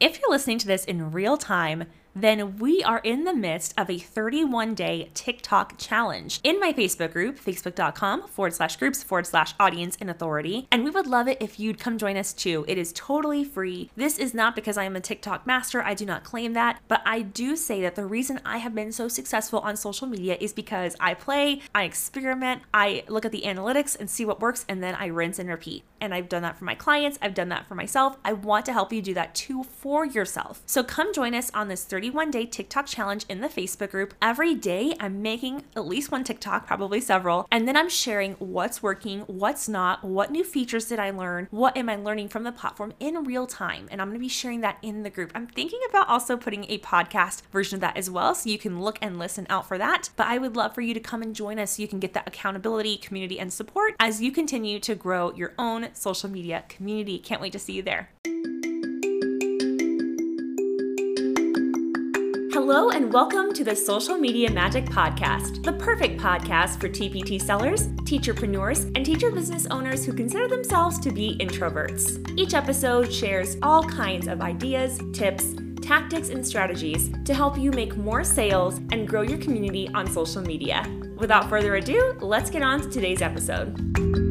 If you're listening to this in real time, then we are in the midst of a 31 day TikTok challenge in my Facebook group, facebook.com forward slash groups forward slash audience and authority. And we would love it if you'd come join us too. It is totally free. This is not because I am a TikTok master, I do not claim that, but I do say that the reason I have been so successful on social media is because I play, I experiment, I look at the analytics and see what works, and then I rinse and repeat. And I've done that for my clients, I've done that for myself. I want to help you do that too for yourself. So come join us on this 30 31 day TikTok challenge in the Facebook group. Every day, I'm making at least one TikTok, probably several, and then I'm sharing what's working, what's not, what new features did I learn, what am I learning from the platform in real time. And I'm going to be sharing that in the group. I'm thinking about also putting a podcast version of that as well, so you can look and listen out for that. But I would love for you to come and join us so you can get that accountability, community, and support as you continue to grow your own social media community. Can't wait to see you there. Hello, and welcome to the Social Media Magic Podcast, the perfect podcast for TPT sellers, teacherpreneurs, and teacher business owners who consider themselves to be introverts. Each episode shares all kinds of ideas, tips, tactics, and strategies to help you make more sales and grow your community on social media. Without further ado, let's get on to today's episode.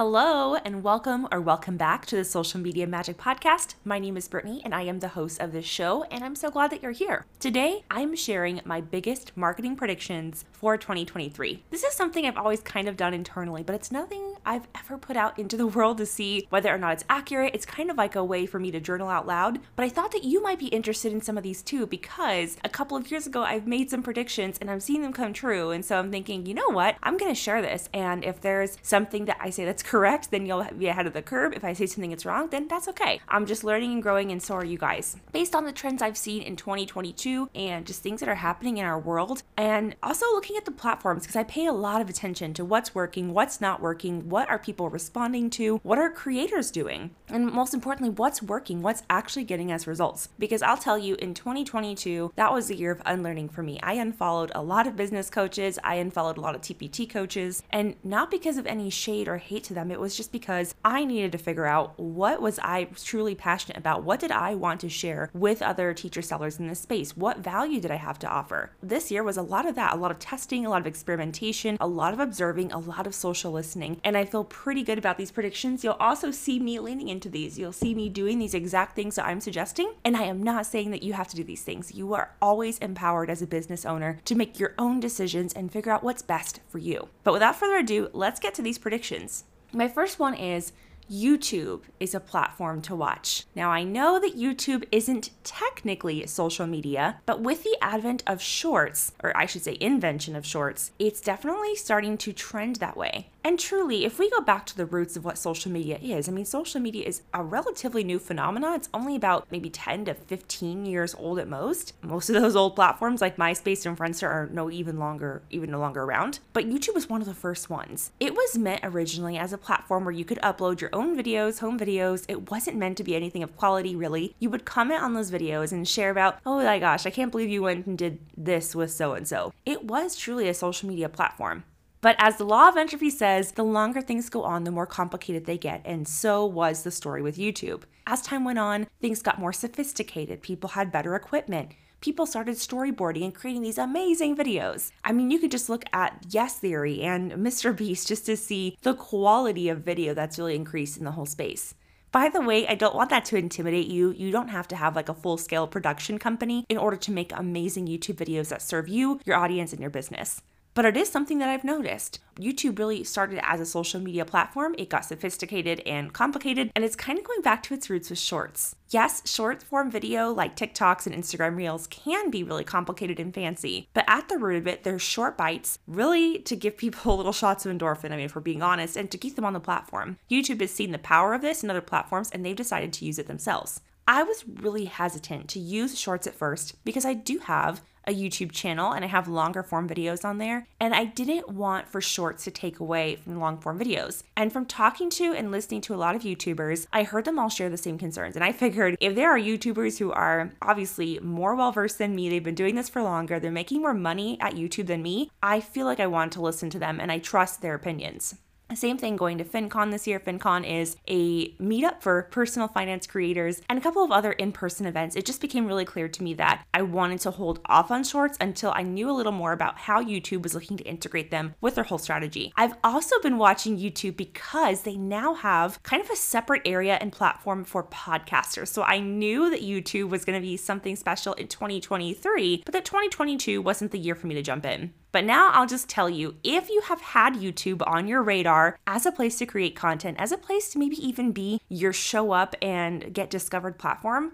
Hello, and welcome or welcome back to the Social Media Magic Podcast. My name is Brittany, and I am the host of this show, and I'm so glad that you're here. Today, I'm sharing my biggest marketing predictions for 2023. This is something I've always kind of done internally, but it's nothing I've ever put out into the world to see whether or not it's accurate. It's kind of like a way for me to journal out loud, but I thought that you might be interested in some of these too because a couple of years ago, I've made some predictions and I'm seeing them come true. And so I'm thinking, you know what? I'm going to share this. And if there's something that I say that's correct, then you'll be ahead of the curve. If I say something that's wrong, then that's okay. I'm just learning and growing, and so are you guys. Based on the trends I've seen in 2022 and just things that are happening in our world, and also looking at the platforms, because I pay a lot of attention to what's working, what's not working, what are people responding to, what are creators doing, and most importantly, what's working, what's actually getting us results. Because I'll tell you, in 2022, that was a year of unlearning for me. I unfollowed a lot of business coaches, I unfollowed a lot of TPT coaches, and not because of any shade or hate to them them. It was just because I needed to figure out what was I truly passionate about? What did I want to share with other teacher sellers in this space? What value did I have to offer? This year was a lot of that, a lot of testing, a lot of experimentation, a lot of observing, a lot of social listening. And I feel pretty good about these predictions. You'll also see me leaning into these. You'll see me doing these exact things that I'm suggesting. And I am not saying that you have to do these things. You are always empowered as a business owner to make your own decisions and figure out what's best for you. But without further ado, let's get to these predictions. My first one is YouTube is a platform to watch. Now, I know that YouTube isn't technically social media, but with the advent of shorts, or I should say, invention of shorts, it's definitely starting to trend that way. And truly, if we go back to the roots of what social media is, I mean, social media is a relatively new phenomenon. It's only about maybe 10 to 15 years old at most. Most of those old platforms like MySpace and Friendster are no even longer, even no longer around. But YouTube was one of the first ones. It was meant originally as a platform where you could upload your own videos, home videos. It wasn't meant to be anything of quality, really. You would comment on those videos and share about, oh my gosh, I can't believe you went and did this with so and so. It was truly a social media platform. But as the law of entropy says, the longer things go on, the more complicated they get. And so was the story with YouTube. As time went on, things got more sophisticated. People had better equipment. People started storyboarding and creating these amazing videos. I mean, you could just look at Yes Theory and Mr. Beast just to see the quality of video that's really increased in the whole space. By the way, I don't want that to intimidate you. You don't have to have like a full scale production company in order to make amazing YouTube videos that serve you, your audience, and your business. But it is something that I've noticed. YouTube really started as a social media platform. It got sophisticated and complicated, and it's kind of going back to its roots with shorts. Yes, short form video like TikToks and Instagram Reels can be really complicated and fancy, but at the root of it, there's short bites, really to give people little shots of endorphin, I mean, if we're being honest, and to keep them on the platform. YouTube has seen the power of this in other platforms, and they've decided to use it themselves. I was really hesitant to use shorts at first because I do have a YouTube channel and I have longer form videos on there. And I didn't want for shorts to take away from long form videos. And from talking to and listening to a lot of YouTubers, I heard them all share the same concerns. And I figured if there are YouTubers who are obviously more well versed than me, they've been doing this for longer, they're making more money at YouTube than me, I feel like I want to listen to them and I trust their opinions. Same thing going to FinCon this year. FinCon is a meetup for personal finance creators and a couple of other in person events. It just became really clear to me that I wanted to hold off on shorts until I knew a little more about how YouTube was looking to integrate them with their whole strategy. I've also been watching YouTube because they now have kind of a separate area and platform for podcasters. So I knew that YouTube was going to be something special in 2023, but that 2022 wasn't the year for me to jump in. But now I'll just tell you if you have had YouTube on your radar as a place to create content, as a place to maybe even be your show up and get discovered platform,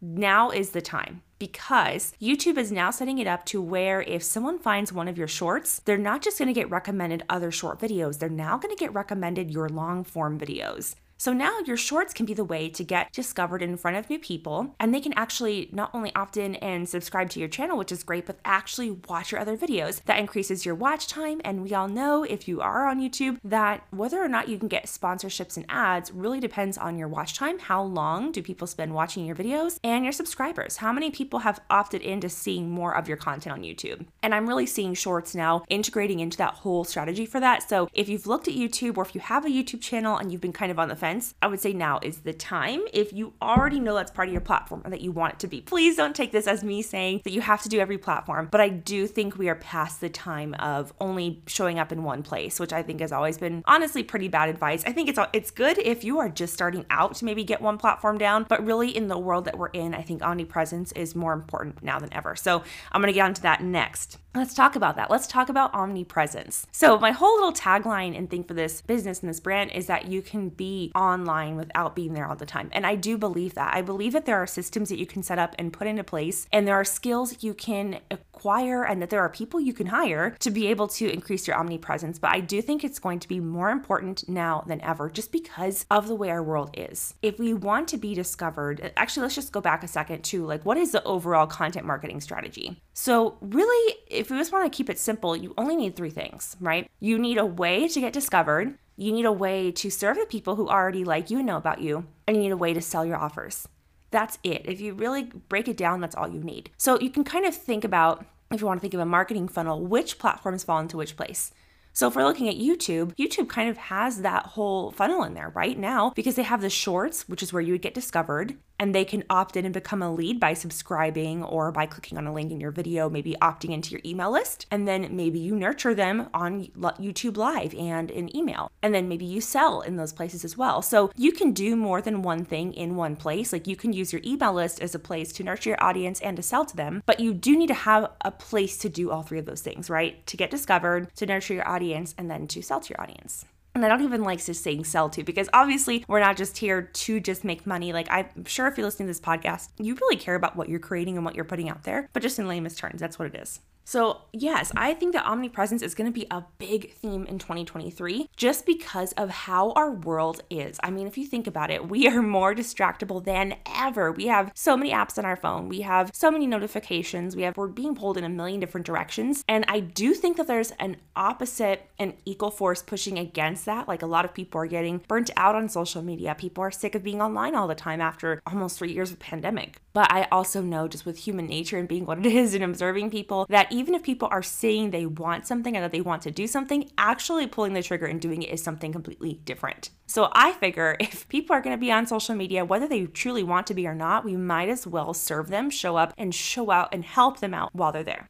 now is the time because YouTube is now setting it up to where if someone finds one of your shorts, they're not just going to get recommended other short videos, they're now going to get recommended your long form videos. So now your shorts can be the way to get discovered in front of new people, and they can actually not only opt in and subscribe to your channel, which is great, but actually watch your other videos. That increases your watch time, and we all know if you are on YouTube that whether or not you can get sponsorships and ads really depends on your watch time. How long do people spend watching your videos and your subscribers? How many people have opted into seeing more of your content on YouTube? And I'm really seeing shorts now integrating into that whole strategy for that. So if you've looked at YouTube or if you have a YouTube channel and you've been kind of on the fence, I would say now is the time. If you already know that's part of your platform or that you want it to be, please don't take this as me saying that you have to do every platform. But I do think we are past the time of only showing up in one place, which I think has always been honestly pretty bad advice. I think it's it's good if you are just starting out to maybe get one platform down, but really in the world that we're in, I think omnipresence is more important now than ever. So I'm going to get onto that next. Let's talk about that. Let's talk about omnipresence. So, my whole little tagline and thing for this business and this brand is that you can be online without being there all the time. And I do believe that. I believe that there are systems that you can set up and put into place, and there are skills you can acquire, and that there are people you can hire to be able to increase your omnipresence. But I do think it's going to be more important now than ever just because of the way our world is. If we want to be discovered, actually, let's just go back a second to like, what is the overall content marketing strategy? So, really, if we just want to keep it simple, you only need three things, right? You need a way to get discovered, you need a way to serve the people who already like you and know about you, and you need a way to sell your offers. That's it. If you really break it down, that's all you need. So, you can kind of think about, if you want to think of a marketing funnel, which platforms fall into which place. So if we're looking at YouTube, YouTube kind of has that whole funnel in there right now because they have the shorts, which is where you would get discovered and they can opt in and become a lead by subscribing or by clicking on a link in your video, maybe opting into your email list. And then maybe you nurture them on YouTube Live and in email. And then maybe you sell in those places as well. So you can do more than one thing in one place. Like you can use your email list as a place to nurture your audience and to sell to them, but you do need to have a place to do all three of those things, right? To get discovered, to nurture your audience, and then to sell to your audience. And I don't even like just saying sell to because obviously we're not just here to just make money. Like, I'm sure if you're listening to this podcast, you really care about what you're creating and what you're putting out there. But just in layman's terms, that's what it is. So, yes, I think that omnipresence is going to be a big theme in 2023 just because of how our world is. I mean, if you think about it, we are more distractible than ever. We have so many apps on our phone, we have so many notifications, we have we're being pulled in a million different directions. And I do think that there's an opposite and equal force pushing against that. Like a lot of people are getting burnt out on social media. People are sick of being online all the time after almost 3 years of pandemic. But I also know just with human nature and being what it is and observing people that even if people are saying they want something and that they want to do something, actually pulling the trigger and doing it is something completely different. So I figure if people are going to be on social media, whether they truly want to be or not, we might as well serve them, show up, and show out and help them out while they're there.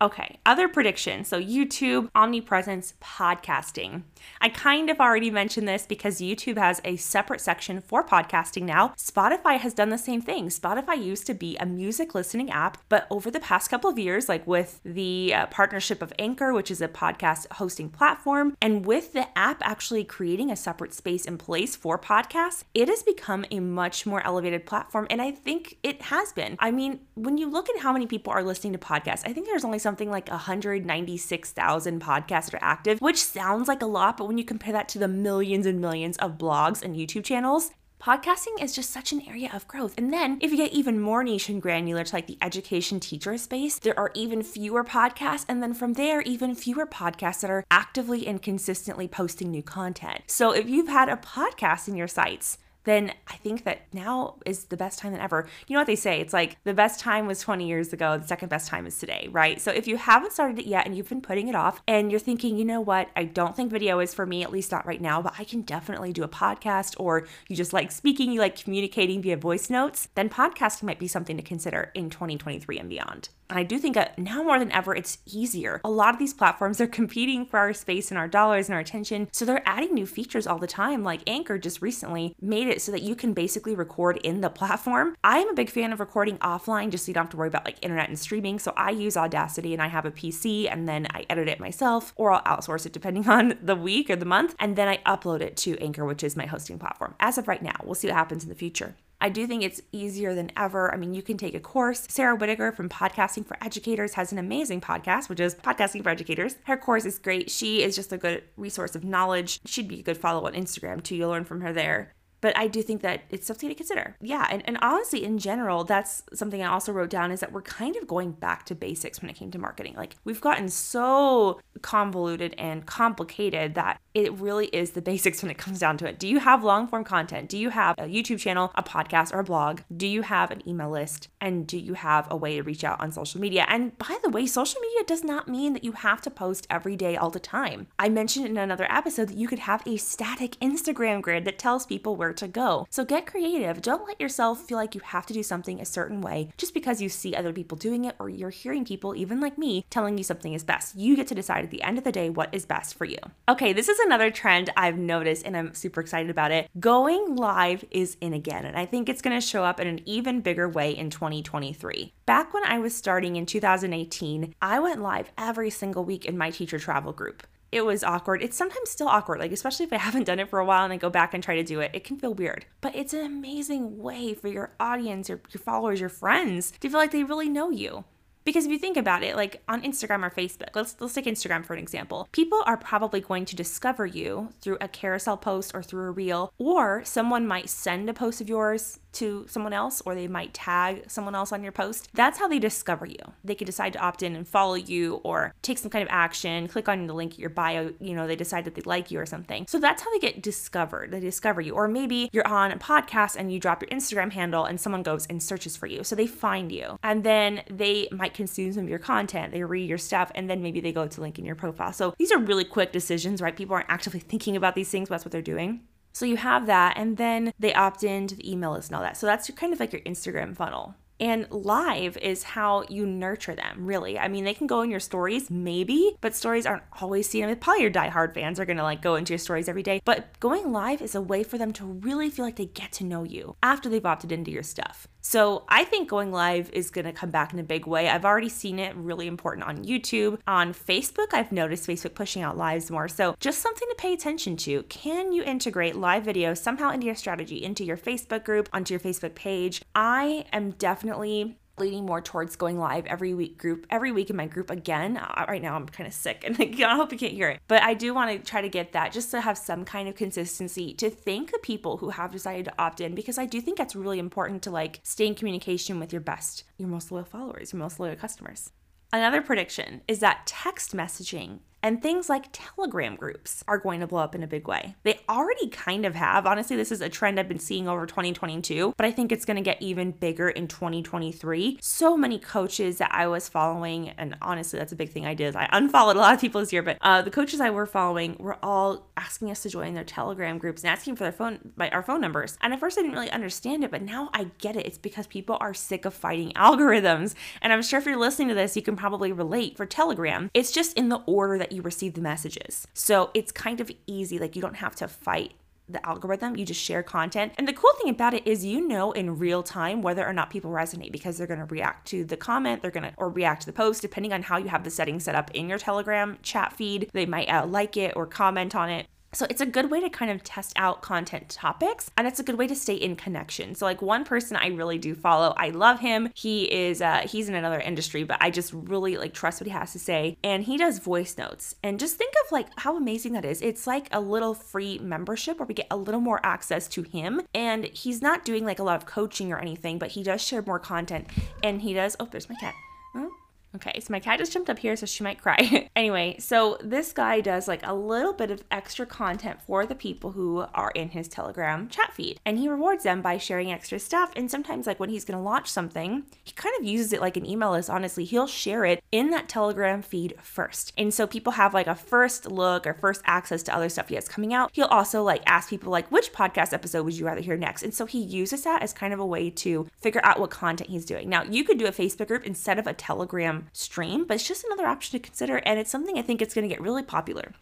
Okay, other predictions. So, YouTube, omnipresence, podcasting. I kind of already mentioned this because YouTube has a separate section for podcasting now. Spotify has done the same thing. Spotify used to be a music listening app, but over the past couple of years, like with the uh, partnership of Anchor, which is a podcast hosting platform, and with the app actually creating a separate space in place for podcasts, it has become a much more elevated platform. And I think it has been. I mean, when you look at how many people are listening to podcasts, I think there's only something like 196,000 podcasts are active, which sounds like a lot, but when you compare that to the millions and millions of blogs and YouTube channels, podcasting is just such an area of growth. And then if you get even more niche and granular to like the education teacher space, there are even fewer podcasts. And then from there, even fewer podcasts that are actively and consistently posting new content. So if you've had a podcast in your sights, then I think that now is the best time than ever. You know what they say? It's like the best time was 20 years ago, the second best time is today, right? So if you haven't started it yet and you've been putting it off and you're thinking, you know what, I don't think video is for me, at least not right now, but I can definitely do a podcast, or you just like speaking, you like communicating via voice notes, then podcasting might be something to consider in 2023 and beyond. And I do think that now more than ever, it's easier. A lot of these platforms are competing for our space and our dollars and our attention. So they're adding new features all the time. Like Anchor just recently made it so that you can basically record in the platform. I'm a big fan of recording offline just so you don't have to worry about like internet and streaming. So I use Audacity and I have a PC and then I edit it myself or I'll outsource it depending on the week or the month. And then I upload it to Anchor, which is my hosting platform. As of right now, we'll see what happens in the future. I do think it's easier than ever. I mean, you can take a course. Sarah Whitaker from Podcasting for Educators has an amazing podcast, which is Podcasting for Educators. Her course is great. She is just a good resource of knowledge. She'd be a good follow on Instagram too. You'll learn from her there but I do think that it's something to consider. Yeah, and, and honestly, in general, that's something I also wrote down is that we're kind of going back to basics when it came to marketing. Like we've gotten so convoluted and complicated that it really is the basics when it comes down to it. Do you have long form content? Do you have a YouTube channel, a podcast, or a blog? Do you have an email list? And do you have a way to reach out on social media? And by the way, social media does not mean that you have to post every day all the time. I mentioned in another episode that you could have a static Instagram grid that tells people where to go. So get creative. Don't let yourself feel like you have to do something a certain way just because you see other people doing it or you're hearing people, even like me, telling you something is best. You get to decide at the end of the day what is best for you. Okay, this is another trend I've noticed and I'm super excited about it. Going live is in again, and I think it's going to show up in an even bigger way in 2023. Back when I was starting in 2018, I went live every single week in my teacher travel group it was awkward. It's sometimes still awkward, like especially if I haven't done it for a while and I go back and try to do it, it can feel weird. But it's an amazing way for your audience, your, your followers, your friends to feel like they really know you. Because if you think about it, like on Instagram or Facebook, let's let's take Instagram for an example. People are probably going to discover you through a carousel post or through a reel, or someone might send a post of yours to someone else or they might tag someone else on your post. That's how they discover you. They could decide to opt in and follow you or take some kind of action, click on the link in your bio, you know, they decide that they like you or something. So that's how they get discovered. They discover you. Or maybe you're on a podcast and you drop your Instagram handle and someone goes and searches for you. So they find you. And then they might consume some of your content, they read your stuff, and then maybe they go to link in your profile. So these are really quick decisions, right? People aren't actively thinking about these things, but that's what they're doing. So you have that, and then they opt into the email list and all that. So that's kind of like your Instagram funnel. And live is how you nurture them, really. I mean, they can go in your stories, maybe, but stories aren't always seen. I mean, probably your diehard fans are gonna like go into your stories every day. But going live is a way for them to really feel like they get to know you after they've opted into your stuff. So I think going live is to come back in a big way. I've already seen it really important on YouTube. On Facebook, I've noticed Facebook pushing out lives more. So just something to pay attention to. Can you integrate live video somehow into your strategy, into your Facebook group, onto your Facebook page? I am definitely leaning more towards going live every week group every week in my group again. Uh, right now i'm kind of sick and i hope you can't hear it. But i do want to try to get that just to have some kind of consistency to thank the people who have decided to opt in because i do think that's really important to like stay in communication with your best your most loyal followers your most loyal customers. Another prediction is that text messaging and things like Telegram groups are going to blow up in a big way. They already kind of have. Honestly, this is a trend I've been seeing over 2022, but I think it's going to get even bigger in 2023. So many coaches that I was following, and honestly, that's a big thing I did. I unfollowed a lot of people this year, but uh, the coaches I were following were all asking us to join their Telegram groups and asking for their phone, my, our phone numbers. And at first, I didn't really understand it, but now I get it. It's because people are sick of fighting algorithms. And I'm sure if you're listening to this, you can probably relate for Telegram. It's just in the order that that you receive the messages. So it's kind of easy. Like you don't have to fight the algorithm, you just share content. And the cool thing about it is you know in real time whether or not people resonate because they're going to react to the comment, they're going to or react to the post depending on how you have the settings set up in your Telegram chat feed. They might uh, like it or comment on it. So it's a good way to kind of test out content topics and it's a good way to stay in connection. So like one person I really do follow, I love him. He is uh he's in another industry, but I just really like trust what he has to say and he does voice notes. And just think of like how amazing that is. It's like a little free membership where we get a little more access to him and he's not doing like a lot of coaching or anything, but he does share more content and he does Oh, there's my cat. Okay, so my cat just jumped up here, so she might cry. anyway, so this guy does like a little bit of extra content for the people who are in his Telegram chat feed, and he rewards them by sharing extra stuff. And sometimes, like when he's gonna launch something, he kind of uses it like an email list. Honestly, he'll share it in that Telegram feed first, and so people have like a first look or first access to other stuff he has coming out. He'll also like ask people like, which podcast episode would you rather hear next? And so he uses that as kind of a way to figure out what content he's doing. Now, you could do a Facebook group instead of a Telegram stream, but it's just another option to consider. And it's something I think it's going to get really popular.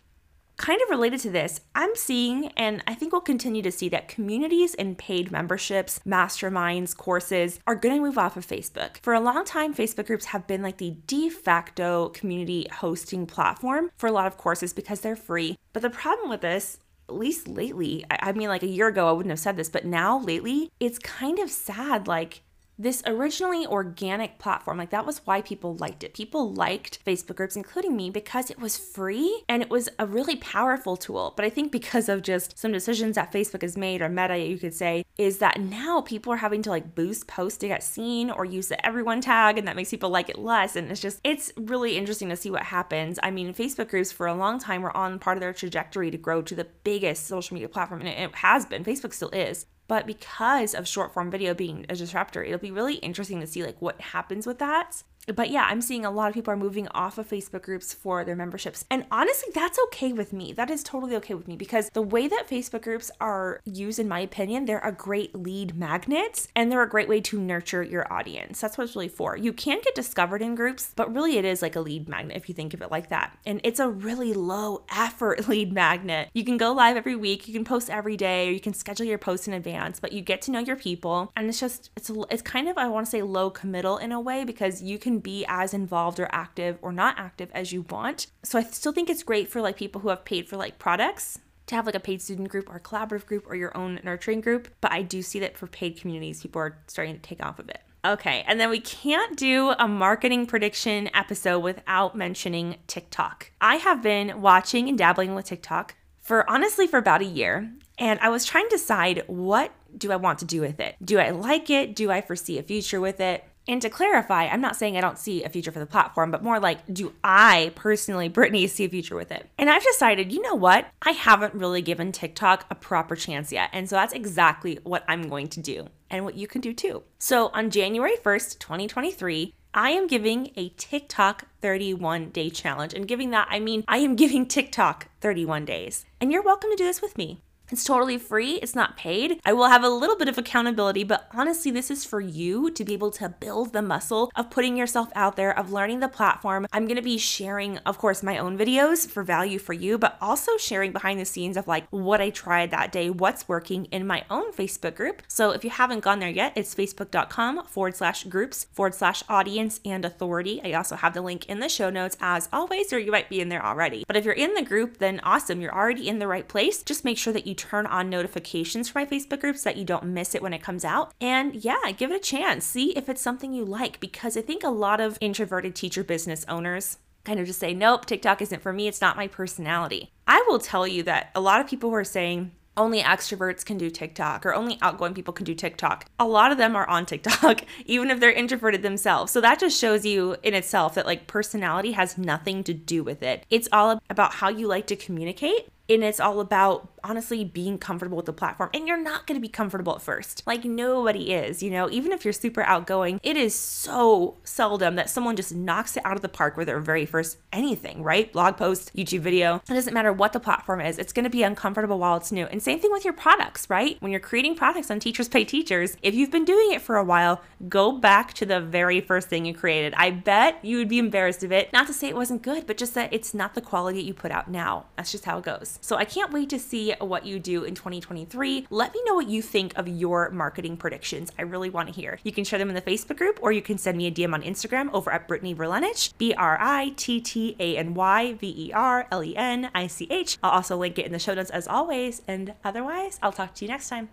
Kind of related to this, I'm seeing, and I think we'll continue to see that communities and paid memberships, masterminds, courses are going to move off of Facebook. For a long time, Facebook groups have been like the de facto community hosting platform for a lot of courses because they're free. But the problem with this at least lately, I, mean, like a year ago, I wouldn't have said this, but now lately, it's kind of sad. Like, this originally organic platform, like that was why people liked it. People liked Facebook groups, including me, because it was free and it was a really powerful tool. But I think because of just some decisions that Facebook has made, or Meta, you could say, is that now people are having to like boost posts to get seen or use the everyone tag, and that makes people like it less. And it's just, it's really interesting to see what happens. I mean, Facebook groups for a long time were on part of their trajectory to grow to the biggest social media platform, and it has been. Facebook still is. But because of short form video being a disruptor, it'll be really interesting to see like what happens with that but yeah, I'm seeing a lot of people are moving off of Facebook groups for their memberships. And honestly, that's okay with me. That is totally okay with me because the way that Facebook groups are used, in my opinion, they're a great lead magnet and they're a great way to nurture your audience. That's what it's really for. You can get discovered in groups, but really it is like a lead magnet if you think of it like that. And it's a really low effort lead magnet. You can go live every week, you can post every day, or you can schedule your posts in advance, but you get to know your people. And it's just, it's, it's kind of, I want to say low committal in a way because you can be as involved or active or not active as you want. So I still think it's great for like people who have paid for like products to have like a paid student group or collaborative group or your own nurturing group. But I do see that for paid communities, people are starting to take off of it. Okay, and then we can't do a marketing prediction episode without mentioning TikTok. I have been watching and dabbling with TikTok for honestly for about a year, and I was trying to decide what do I want to do with it? Do I like it? Do I foresee a future with it? And to clarify, I'm not saying I don't see a future for the platform, but more like, do I personally, Brittany, see a future with it? And I've decided, you know what? I haven't really given TikTok a proper chance yet. And so that's exactly what I'm going to do and what you can do too. So on January 1st, 2023, I am giving a TikTok 31 day challenge. And giving that, I mean, I am giving TikTok 31 days. And you're welcome to do this with me. It's totally free, it's not paid. I will have a little bit of accountability, but honestly, this is for you to be able to build the muscle of putting yourself out there, of learning the platform. I'm gonna be sharing, of course, my own videos for value for you, but also sharing behind the scenes of like what I tried that day, what's working in my own Facebook group. So if you haven't gone there yet, it's facebook.com forward slash groups forward slash audience and authority. I also have the link in the show notes as always, or you might be in there already. But if you're in the group, then awesome, you're already in the right place. Just make sure that you turn on notifications for my Facebook groups so that you don't miss it when it comes out. And yeah, give it a chance. See if it's something you like because I think a lot of introverted teacher business owners kind of just say, nope, TikTok isn't for me. It's not my personality. I will tell you that a lot of people who are saying, only extroverts can do TikTok or only outgoing people can do TikTok. A lot of them are on TikTok, even if they're introverted themselves. So that just shows you in itself that like personality has nothing to do with it. It's all about how you like to communicate and it's all about honestly being comfortable with the platform. And you're not going to be comfortable at first. Like nobody is, you know, even if you're super outgoing, it is so seldom that someone just knocks it out of the park with their very first anything, right? Blog post, YouTube video. It doesn't matter what the platform is, it's going to be uncomfortable while it's new. And same thing with your products, right? When you're creating products on Teachers Pay Teachers, if you've been doing it for a while, go back to the very first thing you created. I bet you would be embarrassed of it. Not to say it wasn't good, but just that it's not the quality that you put out now. That's just how it goes. So I can't wait to see what you do in 2023. Let me know what you think of your marketing predictions. I really want to hear. You can share them in the Facebook group or you can send me a DM on Instagram over at Brittany Verlenich, B R I T T A N Y V E R L E N I C H. I'll also link it in the show notes as always. And otherwise, I'll talk to you next time.